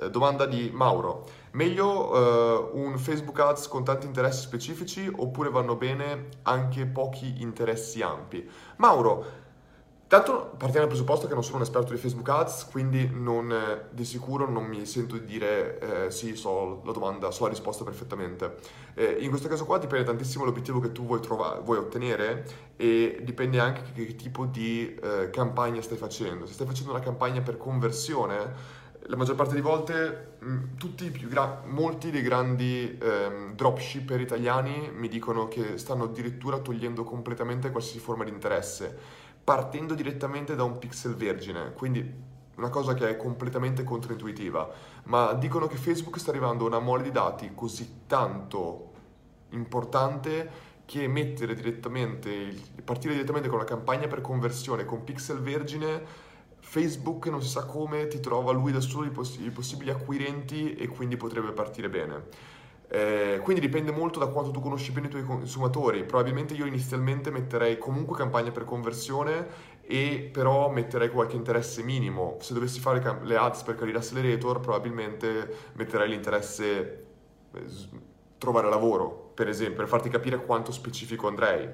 eh, domanda di Mauro. Meglio uh, un Facebook Ads con tanti interessi specifici oppure vanno bene anche pochi interessi ampi? Mauro, Tanto partiamo dal presupposto che non sono un esperto di Facebook Ads, quindi non, eh, di sicuro non mi sento di dire eh, sì, so la domanda, so la risposta perfettamente. Eh, in questo caso qua dipende tantissimo dall'obiettivo che tu vuoi, trovare, vuoi ottenere e dipende anche che, che tipo di eh, campagna stai facendo. Se stai facendo una campagna per conversione, la maggior parte delle volte mh, gra- molti dei grandi ehm, dropshipper italiani mi dicono che stanno addirittura togliendo completamente qualsiasi forma di interesse partendo direttamente da un pixel vergine, quindi una cosa che è completamente controintuitiva, ma dicono che Facebook sta arrivando a una mole di dati così tanto importante che mettere direttamente, partire direttamente con una campagna per conversione con pixel vergine, Facebook non si sa come ti trova lui da solo i, poss- i possibili acquirenti e quindi potrebbe partire bene. Eh, quindi dipende molto da quanto tu conosci bene i tuoi consumatori. Probabilmente io inizialmente metterei comunque campagne per conversione e però metterei qualche interesse minimo. Se dovessi fare cam- le ads per Career Accelerator, probabilmente metterei l'interesse eh, trovare lavoro, per esempio, per farti capire quanto specifico andrei.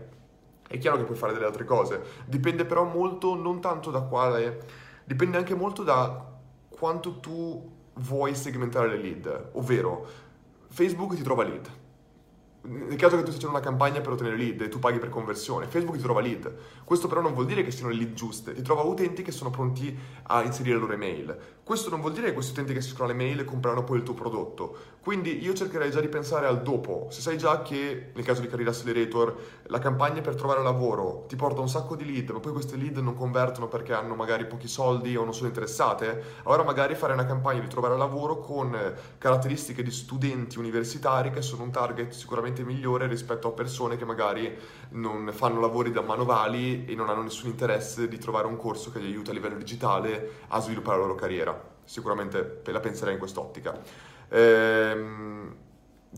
È chiaro che puoi fare delle altre cose, dipende però molto non tanto da quale, dipende anche molto da quanto tu vuoi segmentare le lead, ovvero Facebook ti trova lead. Nel caso che tu stia facendo una campagna per ottenere lead e tu paghi per conversione, Facebook ti trova lead. Questo però non vuol dire che siano le lead giuste, ti trova utenti che sono pronti a inserire le loro email. Questo non vuol dire che questi utenti che si scrivono le mail compreranno poi il tuo prodotto. Quindi io cercherei già di pensare al dopo. Se sai già che nel caso di Career Accelerator la campagna per trovare lavoro ti porta un sacco di lead, ma poi queste lead non convertono perché hanno magari pochi soldi o non sono interessate, allora magari fare una campagna di trovare lavoro con caratteristiche di studenti universitari che sono un target sicuramente migliore rispetto a persone che magari non fanno lavori da manovali e non hanno nessun interesse di trovare un corso che gli aiuta a livello digitale a sviluppare la loro carriera sicuramente la penserei in quest'ottica. Ehm,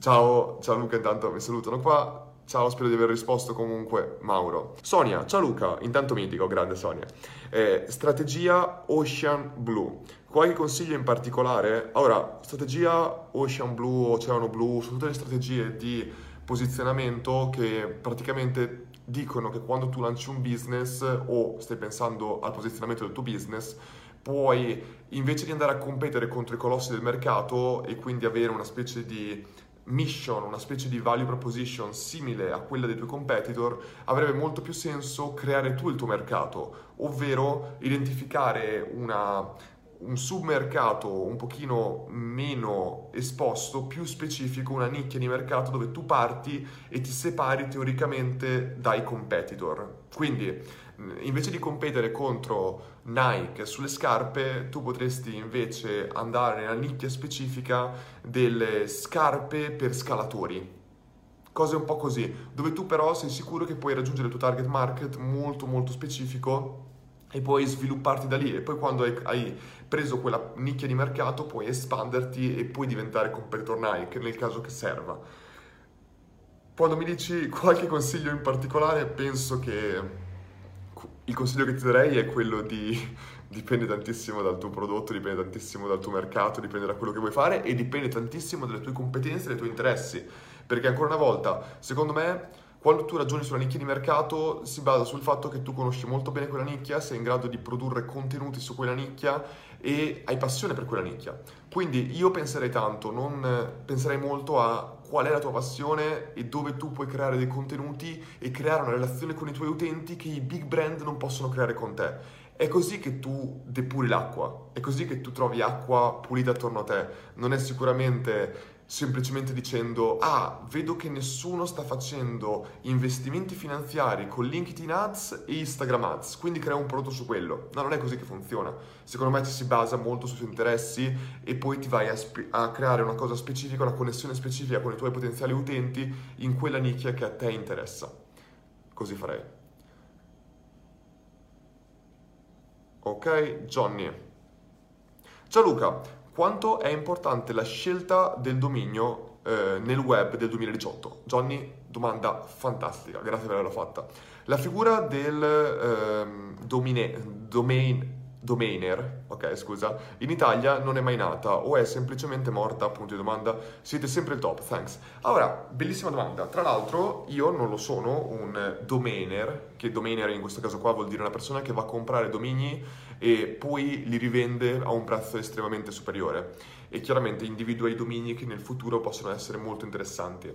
ciao, ciao Luca, intanto mi salutano qua. Ciao, spero di aver risposto comunque Mauro. Sonia, ciao Luca, intanto mitico, grande Sonia. Eh, strategia Ocean Blue. Qualche consiglio in particolare? Allora, strategia Ocean Blue, Oceano Blue, sono tutte le strategie di posizionamento che praticamente dicono che quando tu lanci un business o stai pensando al posizionamento del tuo business, puoi invece di andare a competere contro i colossi del mercato e quindi avere una specie di mission, una specie di value proposition simile a quella dei tuoi competitor, avrebbe molto più senso creare tu il tuo mercato, ovvero identificare una, un submercato un pochino meno esposto, più specifico, una nicchia di mercato dove tu parti e ti separi teoricamente dai competitor. Quindi invece di competere contro Nike sulle scarpe, tu potresti invece andare nella nicchia specifica delle scarpe per scalatori. Cose un po' così, dove tu però sei sicuro che puoi raggiungere il tuo target market molto molto specifico e puoi svilupparti da lì e poi quando hai, hai, preso quella nicchia di mercato puoi espanderti e puoi diventare competitor Nike nel caso che serva. Quando mi dici qualche consiglio in particolare penso che il consiglio che ti darei è quello di dipende tantissimo dal tuo prodotto, dipende tantissimo dal tuo mercato, dipende da quello che vuoi fare e dipende tantissimo dalle tue competenze e dai tuoi interessi. Perché ancora una volta, secondo me, quando tu ragioni sulla nicchia di mercato si basa sul fatto che tu conosci molto bene quella nicchia, sei in grado di produrre contenuti su quella nicchia e hai passione per quella nicchia. Quindi io penserei tanto, non penserei molto a qual è la tua passione e dove tu puoi creare dei contenuti e creare una relazione con i tuoi utenti che i big brand non possono creare con te. È così che tu depuri l'acqua, è così che tu trovi acqua pulita attorno a te. Non è sicuramente semplicemente dicendo ah, vedo che nessuno sta facendo investimenti finanziari con LinkedIn Ads e Instagram Ads, quindi crea un prodotto su quello. No, non è così che funziona. Secondo me ci si basa molto sui tuoi interessi e poi ti vai a, spe- a creare una cosa specifica, una connessione specifica con i tuoi potenziali utenti in quella nicchia che a te interessa. Così farei. Ok, Johnny. Ciao Luca, quanto è importante la scelta del dominio eh, nel web del 2018? Johnny, domanda fantastica, grazie per averla fatta. La figura del eh, domine, domain domainer, ok scusa, in Italia non è mai nata o è semplicemente morta, punto di domanda, siete sempre il top, thanks. Allora, bellissima domanda, tra l'altro io non lo sono un domainer, che domainer in questo caso qua vuol dire una persona che va a comprare domini e poi li rivende a un prezzo estremamente superiore e chiaramente individua i domini che nel futuro possono essere molto interessanti.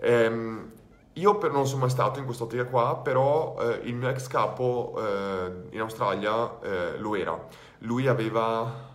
Ehm, io per, non sono mai stato in quest'ottica qua, però eh, il mio ex capo eh, in Australia eh, lo era. Lui aveva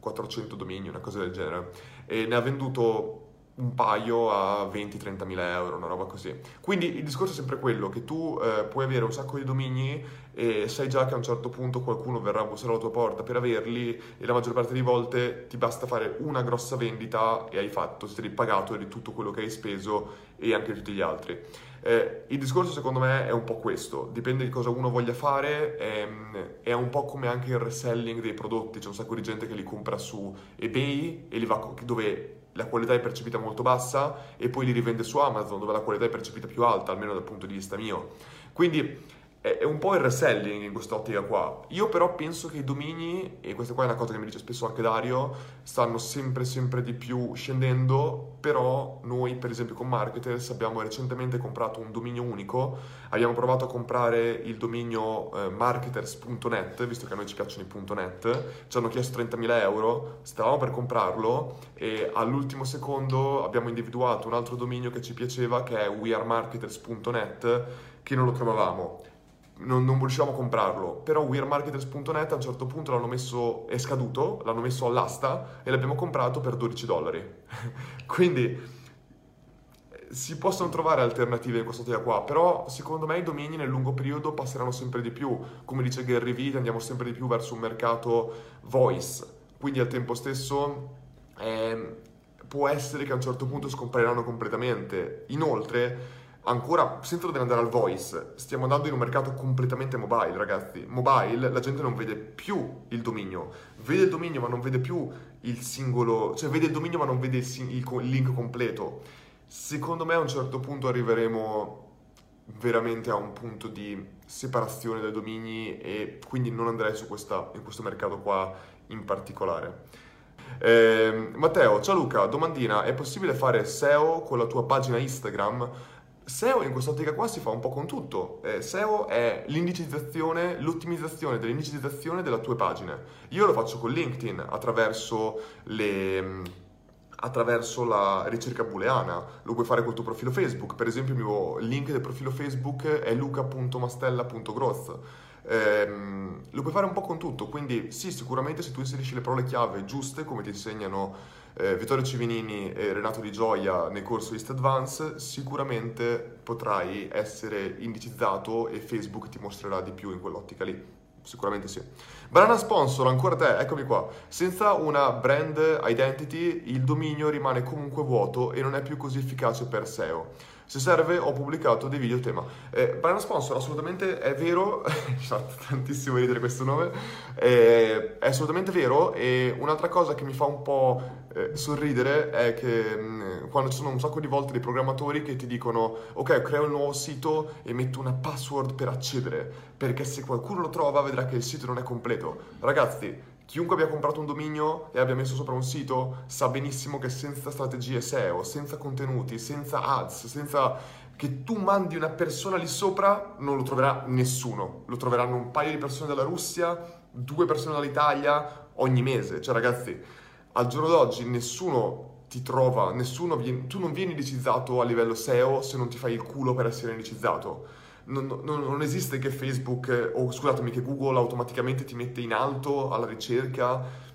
400 domini, una cosa del genere, e ne ha venduto un paio a 20-30 mila euro, una roba così. Quindi il discorso è sempre quello, che tu eh, puoi avere un sacco di domini e sai già che a un certo punto qualcuno verrà a bussare alla tua porta per averli e la maggior parte delle volte ti basta fare una grossa vendita e hai fatto, sei pagato di tutto quello che hai speso e anche di tutti gli altri. Eh, il discorso secondo me è un po' questo, dipende di cosa uno voglia fare, ehm, è un po' come anche il reselling dei prodotti, c'è un sacco di gente che li compra su eBay e li va dove la qualità è percepita molto bassa e poi li rivende su Amazon dove la qualità è percepita più alta, almeno dal punto di vista mio. Quindi è un po' il reselling in quest'ottica qua. Io però penso che i domini, e questa qua è una cosa che mi dice spesso anche Dario, stanno sempre sempre di più scendendo, però noi per esempio con Marketers abbiamo recentemente comprato un dominio unico, abbiamo provato a comprare il dominio eh, marketers.net, visto che a noi ci piacciono i .net, ci hanno chiesto 30.000 euro, stavamo per comprarlo e all'ultimo secondo abbiamo individuato un altro dominio che ci piaceva che è wearemarketers.net che non lo trovavamo non, non riuscivamo a comprarlo, però WeAreMarketers.net a un certo punto l'hanno messo, è scaduto, l'hanno messo all'asta e l'abbiamo comprato per 12 dollari. Quindi si possono trovare alternative in questa teoria qua, però secondo me i domini nel lungo periodo passeranno sempre di più. Come dice Gary Vee, andiamo sempre di più verso un mercato voice, quindi al tempo stesso eh, può essere che a un certo punto scompariranno completamente. Inoltre, ancora, senza dover andare al voice, stiamo andando in un mercato completamente mobile, ragazzi. Mobile, la gente non vede più il dominio, vede il dominio ma non vede più il singolo, cioè vede il dominio ma non vede il, il link completo. Secondo me a un certo punto arriveremo veramente a un punto di separazione dai domini e quindi non andrei su questa, in questo mercato qua in particolare. Eh, Matteo, ciao Luca, domandina, è possibile fare SEO con la tua pagina Instagram? SEO in quest'ottica qua si fa un po' con tutto. Eh, SEO è l'indicizzazione, l'ottimizzazione dell'indicizzazione delle tue pagine. Io lo faccio con LinkedIn attraverso, le, mm, attraverso la ricerca booleana, lo puoi fare col tuo profilo Facebook. Per esempio il mio link del profilo Facebook è luca.mastella.growth. Eh, lo puoi fare un po' con tutto, quindi sì, sicuramente se tu inserisci le parole chiave giuste, come ti insegnano eh, Vittorio Civinini e Renato Di Gioia nel corso East Advance, sicuramente potrai essere indicizzato e Facebook ti mostrerà di più in quell'ottica lì. Sicuramente sì. Banana sponsor, ancora te, eccomi qua. Senza una brand identity il dominio rimane comunque vuoto e non è più così efficace per SEO. Se serve ho pubblicato dei video tema. Eh, Brand Sponsor assolutamente è vero, mi fa tantissimo ridere questo nome, eh, è assolutamente vero e un'altra cosa che mi fa un po' eh, sorridere è che mh, mm, quando ci sono un sacco di volte dei programmatori che ti dicono ok creo un nuovo sito e metto una password per accedere perché se qualcuno lo trova vedrà che il sito non è completo. Ragazzi, Chiunque abbia comprato un dominio e abbia messo sopra un sito sa benissimo che senza strategie SEO, senza contenuti, senza ads, senza che tu mandi una persona lì sopra, non lo troverà nessuno. Lo troveranno un paio di persone dalla Russia, due persone dall'Italia ogni mese. Cioè ragazzi, al giorno d'oggi nessuno ti trova, nessuno viene, tu non vieni indicizzato a livello SEO se non ti fai il culo per essere indicizzato non, non, non, esiste che Facebook, o scusatemi, che Google automaticamente ti mette in alto alla ricerca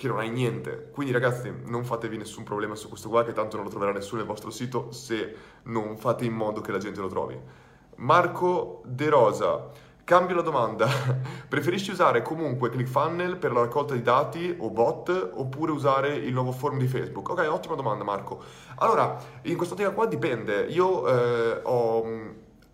che non hai niente. Quindi ragazzi, non fatevi nessun problema su questo qua, che tanto non lo troverà nessuno nel vostro sito se non fate in modo che la gente lo trovi. Marco De Rosa, cambio la domanda. Preferisci usare comunque ClickFunnel per la raccolta di dati o bot oppure usare il nuovo form di Facebook? Ok, ottima domanda Marco. Allora, in questa ottica qua dipende. Io eh, ho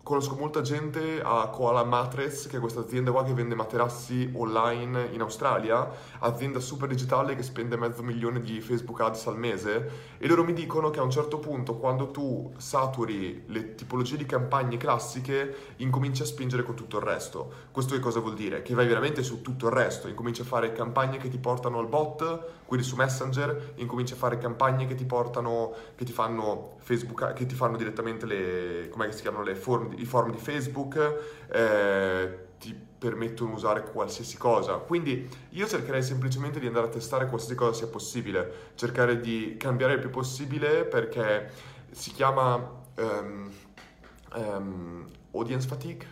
conosco molta gente a Koala Matres, che è questa azienda qua che vende materassi online in Australia, azienda super digitale che spende mezzo milione di Facebook Ads al mese, e loro mi dicono che a un certo punto, quando tu saturi le tipologie di campagne classiche, incominci a spingere con tutto il resto. Questo che cosa vuol dire? Che vai veramente su tutto il resto, incominci a fare campagne che ti portano al bot, quindi su Messenger, incominci a fare campagne che ti portano, che ti fanno Facebook, che ti fanno direttamente le, come si chiamano, le form, i forum di Facebook, eh, ti permettono di usare qualsiasi cosa. Quindi io cercherei semplicemente di andare a testare qualsiasi cosa sia possibile, cercare di cambiare il più possibile perché si chiama um, um, audience fatigue,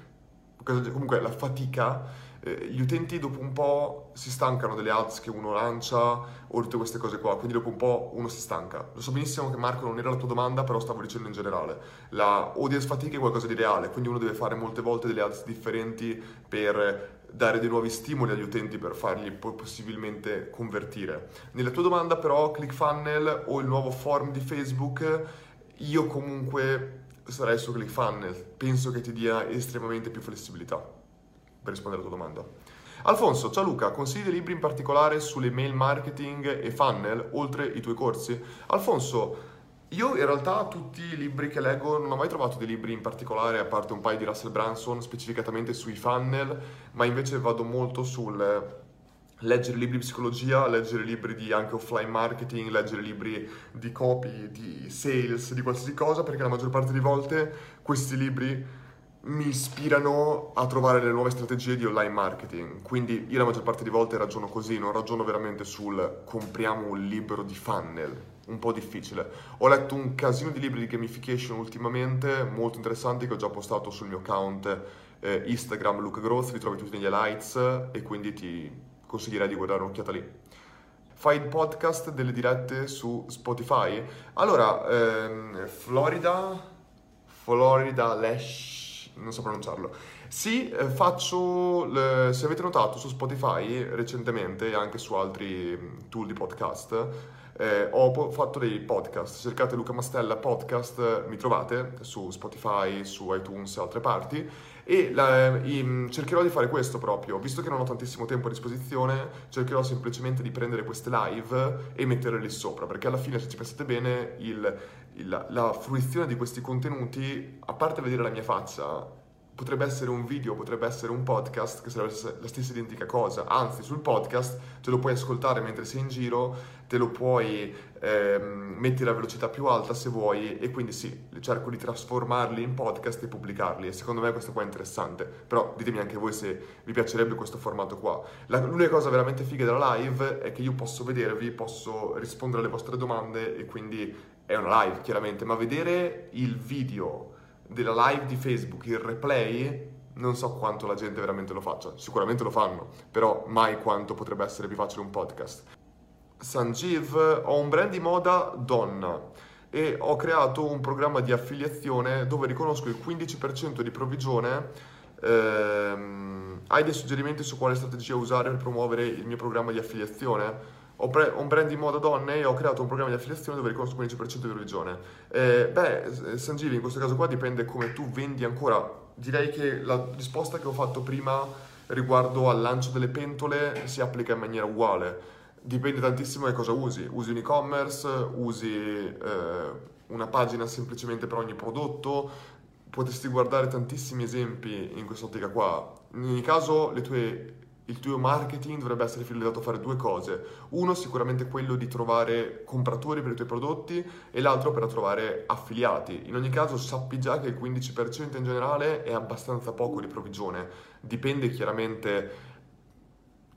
comunque la fatica eh, gli utenti dopo un po' si stancano delle ads che uno lancia o tutte queste cose qua, quindi dopo un po' uno si stanca. Lo so benissimo che Marco non era la tua domanda, però stavo dicendo in generale. La audience fatigue è qualcosa di reale, quindi uno deve fare molte volte delle ads differenti per dare dei nuovi stimoli agli utenti per farli poi possibilmente convertire. Nella tua domanda però ClickFunnel o il nuovo form di Facebook, io comunque sarei su ClickFunnel, penso che ti dia estremamente più flessibilità per rispondere alla tua domanda. Alfonso, ciao Luca, consigli dei libri in particolare sulle mail marketing e funnel, oltre i tuoi corsi? Alfonso, io in realtà tutti i libri che leggo non ho mai trovato dei libri in particolare, a parte un paio di Russell Branson, specificatamente sui funnel, ma invece vado molto sul leggere libri di psicologia, leggere libri di anche offline marketing, leggere libri di copy, di sales, di qualsiasi cosa, perché la maggior parte delle volte questi libri mi ispirano a trovare le nuove strategie di online marketing. Quindi io la maggior parte di volte ragiono così, non ragiono veramente sul compriamo un libro di funnel, un po' difficile. Ho letto un casino di libri di gamification ultimamente, molto interessanti, che ho già postato sul mio account eh, Instagram Luca Growth, li trovi tutti negli highlights e quindi ti consiglierei di guardare un'occhiata lì. Fai il podcast delle dirette su Spotify? Allora, ehm, Florida, Florida Lash non so pronunciarlo. Sì, eh, faccio, se avete notato su Spotify recentemente e anche su altri mm, tool di podcast, eh, ho fatto dei podcast. Cercate Luca Mastella Podcast, mi trovate su Spotify, su iTunes e altre parti. E la, i, cercherò di fare questo proprio, visto che non ho tantissimo tempo a disposizione, cercherò semplicemente di prendere queste live e metterle lì sopra, perché alla fine, se ci pensate bene, il, il, la fruizione di questi contenuti, a parte vedere la mia faccia, potrebbe essere un video, potrebbe essere un podcast che sarebbe la stessa identica cosa. Anzi, sul podcast te lo puoi ascoltare mentre sei in giro, te lo puoi ehm, mettere a velocità più alta se vuoi e quindi sì, cerco di trasformarli in podcast e pubblicarli e secondo me questo qua è interessante. Però ditemi anche voi se vi piacerebbe questo formato qua. La, l'unica cosa veramente figa della live è che io posso vedervi, posso rispondere alle vostre domande e quindi è una live chiaramente, ma vedere il video della live di Facebook, il replay, non so quanto la gente veramente lo faccia. Sicuramente lo fanno, però mai quanto potrebbe essere più facile un podcast. Sanjeev, ho un brand di moda donna e ho creato un programma di affiliazione dove riconosco il 15% di provvigione. Ehm, hai dei suggerimenti su quale strategia usare per promuovere il mio programma di affiliazione? Ho, pre- un brand di moda donne e ho creato un programma di affiliazione dove riconosco il 15% di religione. Eh, beh, Sangivi, in questo caso qua dipende come tu vendi ancora. Direi che la risposta che ho fatto prima riguardo al lancio delle pentole si applica in maniera uguale. Dipende tantissimo da cosa usi. Usi un e-commerce, usi eh, una pagina semplicemente per ogni prodotto. Potresti guardare tantissimi esempi in quest'ottica qua. In ogni caso, le tue il tuo marketing dovrebbe essere finalizzato a fare due cose. Uno sicuramente quello di trovare compratori per i tuoi prodotti e l'altro per trovare affiliati. In ogni caso sappi già che il 15% in generale è abbastanza poco di provvigione. Dipende chiaramente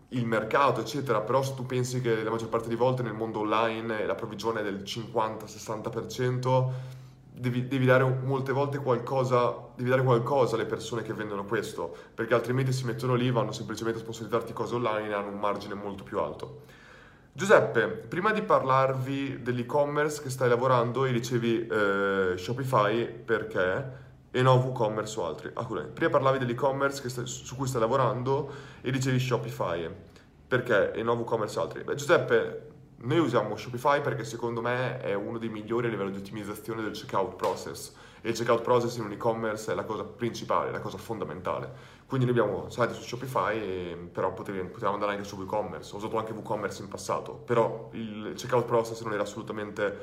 il mercato, eccetera, però se tu pensi che la maggior parte delle volte nel mondo online la provvigione è del 50-60%, devi, devi, dare molte volte qualcosa, devi dare qualcosa alle persone che vendono questo, perché altrimenti si mettono lì, vanno semplicemente a sponsorizzarti cose online e hanno un margine molto più alto. Giuseppe, prima di parlarvi dell'e-commerce che stai lavorando e dicevi eh, Shopify perché e no WooCommerce o altri. Ah, prima parlavi dell'e-commerce stai, su cui stai lavorando e dicevi Shopify perché e no WooCommerce o altri. Beh, Giuseppe, noi usiamo Shopify perché secondo me è uno dei migliori a livello di ottimizzazione del checkout process e il checkout process in un e-commerce è la cosa principale, la cosa fondamentale. Quindi noi abbiamo site su Shopify, e, però potevamo andare anche su WooCommerce, ho usato anche WooCommerce in passato, però il checkout process non era assolutamente,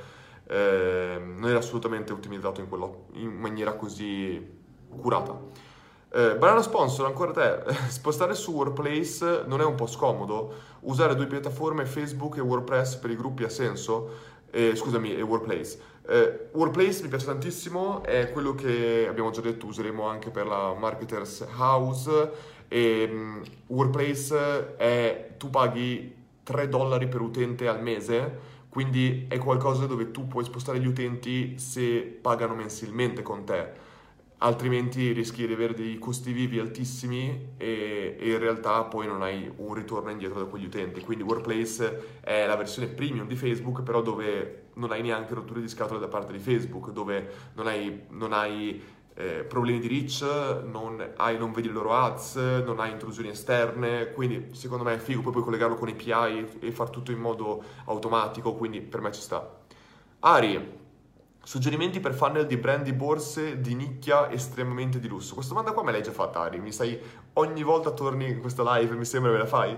eh, non era assolutamente ottimizzato in, quello, in maniera così curata. Eh, banana sponsor, ancora te, spostare su Workplace non è un po' scomodo? Usare due piattaforme Facebook e WordPress per i gruppi ha senso? Eh, scusami, e Workplace. Eh, Workplace mi piace tantissimo, è quello che abbiamo già detto useremo anche per la Marketers House e um, Workplace è tu paghi 3 dollari per utente al mese, quindi è qualcosa dove tu puoi spostare gli utenti se pagano mensilmente con te altrimenti rischi di avere dei costi vivi altissimi e, e, in realtà poi non hai un ritorno indietro da quegli utenti. Quindi Workplace è la versione premium di Facebook, però dove non hai neanche rotture di scatole da parte di Facebook, dove non hai, non hai eh, problemi di reach, non, hai, non, vedi le loro ads, non hai intrusioni esterne, quindi secondo me è figo, poi puoi collegarlo con API e far tutto in modo automatico, quindi per me ci sta. Ari, Suggerimenti per funnel di brand di borse di nicchia estremamente di lusso. Questa domanda qua me l'hai già fatta, Ari. Mi sai, ogni volta torni in questa live, mi sembra me la fai.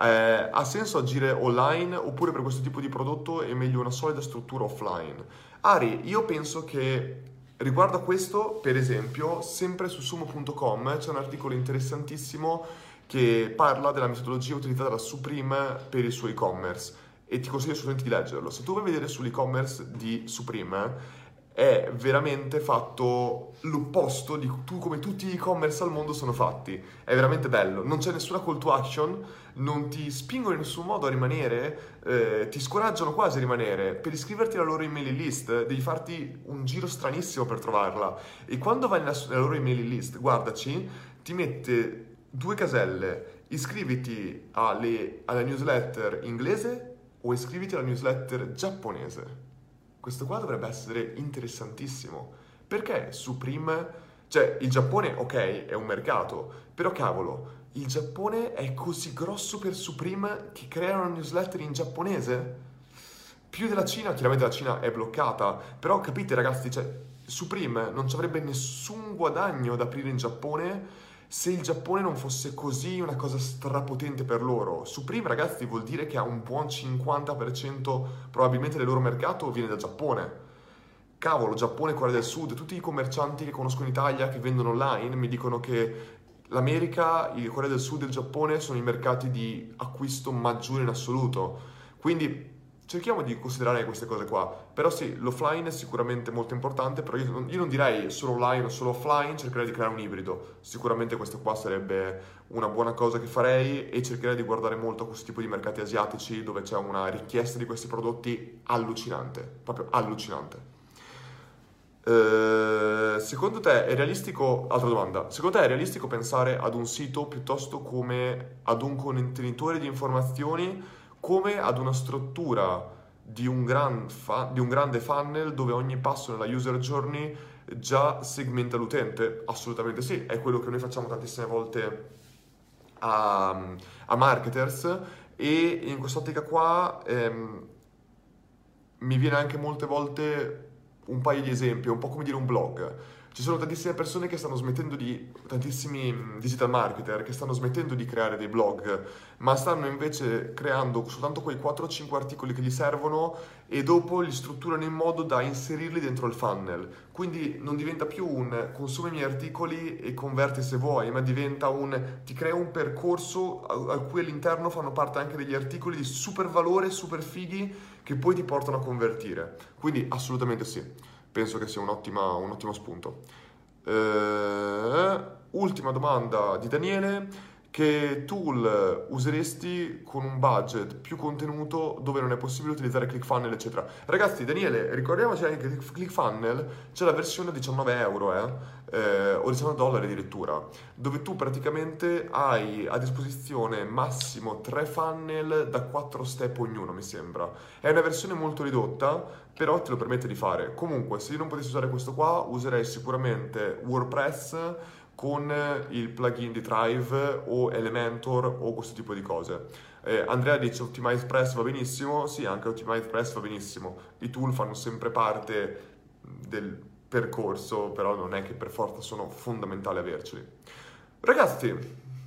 Eh, ha senso agire online oppure per questo tipo di prodotto è meglio una solida struttura offline? Ari, io penso che riguardo a questo, per esempio, sempre su sumo.com c'è un articolo interessantissimo che parla della metodologia utilizzata da Supreme per il suo e-commerce e ti consiglio assolutamente di leggerlo. Se tu vuoi vedere sull'e-commerce di Supreme, è veramente fatto l'opposto di tu, come tutti gli e-commerce al mondo sono fatti. È veramente bello, non c'è nessuna call to action, non ti spingono in nessun modo a rimanere, eh, ti scoraggiano quasi a rimanere. Per iscriverti alla loro email list devi farti un giro stranissimo per trovarla. E quando vai nella, nella loro email list, guardaci, ti mette due caselle, iscriviti alle, alla newsletter inglese o iscriviti alla newsletter giapponese. Questo qua dovrebbe essere interessantissimo. Perché Supreme, cioè il Giappone, ok, è un mercato, però cavolo, il Giappone è così grosso per Supreme che creano una newsletter in giapponese? Più della Cina, chiaramente la Cina è bloccata, però capite ragazzi, cioè, Supreme non ci avrebbe nessun guadagno ad aprire in Giappone se il Giappone non fosse così una cosa strapotente per loro. Supreme, ragazzi, vuol dire che ha un buon 50% probabilmente del loro mercato viene dal Giappone. Cavolo, Giappone, Corea del Sud, tutti i commercianti che conosco in Italia che vendono online mi dicono che l'America, il Corea del Sud e il Giappone sono i mercati di acquisto maggiori in assoluto. Quindi cerchiamo di considerare queste cose qua. Però sì, l'offline è sicuramente molto importante, però io non, io non, direi solo online o solo offline, cercherei di creare un ibrido. Sicuramente questo qua sarebbe una buona cosa che farei e cercherei di guardare molto a questo tipo di mercati asiatici dove c'è una richiesta di questi prodotti allucinante, proprio allucinante. Uh, secondo te è realistico, altra domanda, secondo te è realistico pensare ad un sito piuttosto come ad un contenitore di informazioni come ad una struttura di un, gran fa- di un grande funnel dove ogni passo nella user journey già segmenta l'utente? Assolutamente sì, è quello che noi facciamo tantissime volte a, a marketers e in quest'ottica qua ehm, mi viene anche molte volte un paio di esempi, un po' come dire un blog. Ci sono tantissime persone che stanno smettendo di, tantissimi mm, digital marketer che stanno smettendo di creare dei blog, ma stanno invece creando soltanto quei 4-5 articoli che gli servono e dopo li strutturano in modo da inserirli dentro il funnel. Quindi non diventa più un consumi i miei articoli e converti se vuoi, ma diventa un ti crea un percorso a, a cui all'interno fanno parte anche degli articoli di super valore, super fighi che poi ti portano a convertire. Quindi assolutamente sì penso che sia un, un ottimo spunto. Eh, ultima domanda di Daniele. Che tool useresti con un budget più contenuto dove non è possibile utilizzare ClickFunnel, eccetera? Ragazzi, Daniele, ricordiamoci anche che ClickFunnel c'è la versione 19 euro, eh? Eh, o 19 dollari addirittura, dove tu praticamente hai a disposizione massimo 3 funnel da 4 step ognuno, mi sembra. È una versione molto ridotta, però te lo permette di fare. Comunque, se io non potessi usare questo qua, userei sicuramente WordPress con il plugin di Thrive o Elementor o questo tipo di cose. Eh, Andrea dice Optimize Press va benissimo, sì anche Optimize Press va benissimo, i tool fanno sempre parte del, percorso, però non è che per forza sono fondamentali averceli. Ragazzi,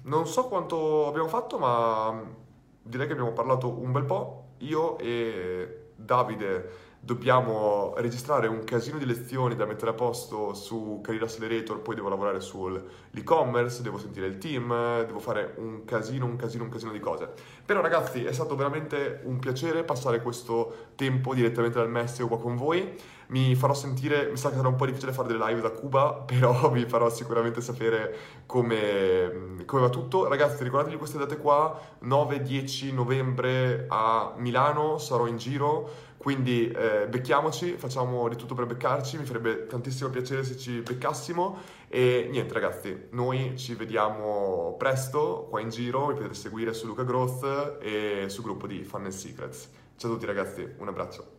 non so quanto abbiamo fatto, ma direi che abbiamo parlato un bel po'. Io e Davide dobbiamo registrare un casino di lezioni da mettere a posto su Career Accelerator, poi devo lavorare sull'e-commerce, devo sentire il team, devo fare un casino, un casino, un casino di cose. Però ragazzi è stato veramente un piacere passare questo tempo direttamente dal Messico qua con voi. Mi farò sentire, mi sa che sarà un po' difficile fare delle live da Cuba, però vi farò sicuramente sapere come, come va tutto. Ragazzi ricordatevi queste date qua, 9-10 novembre a Milano, sarò in giro quindi eh, becchiamoci, facciamo di tutto per beccarci, mi farebbe tantissimo piacere se ci beccassimo e niente ragazzi, noi ci vediamo presto qua in giro, mi potete seguire su Luca Growth e sul gruppo di Fun Secrets. Ciao a tutti ragazzi, un abbraccio.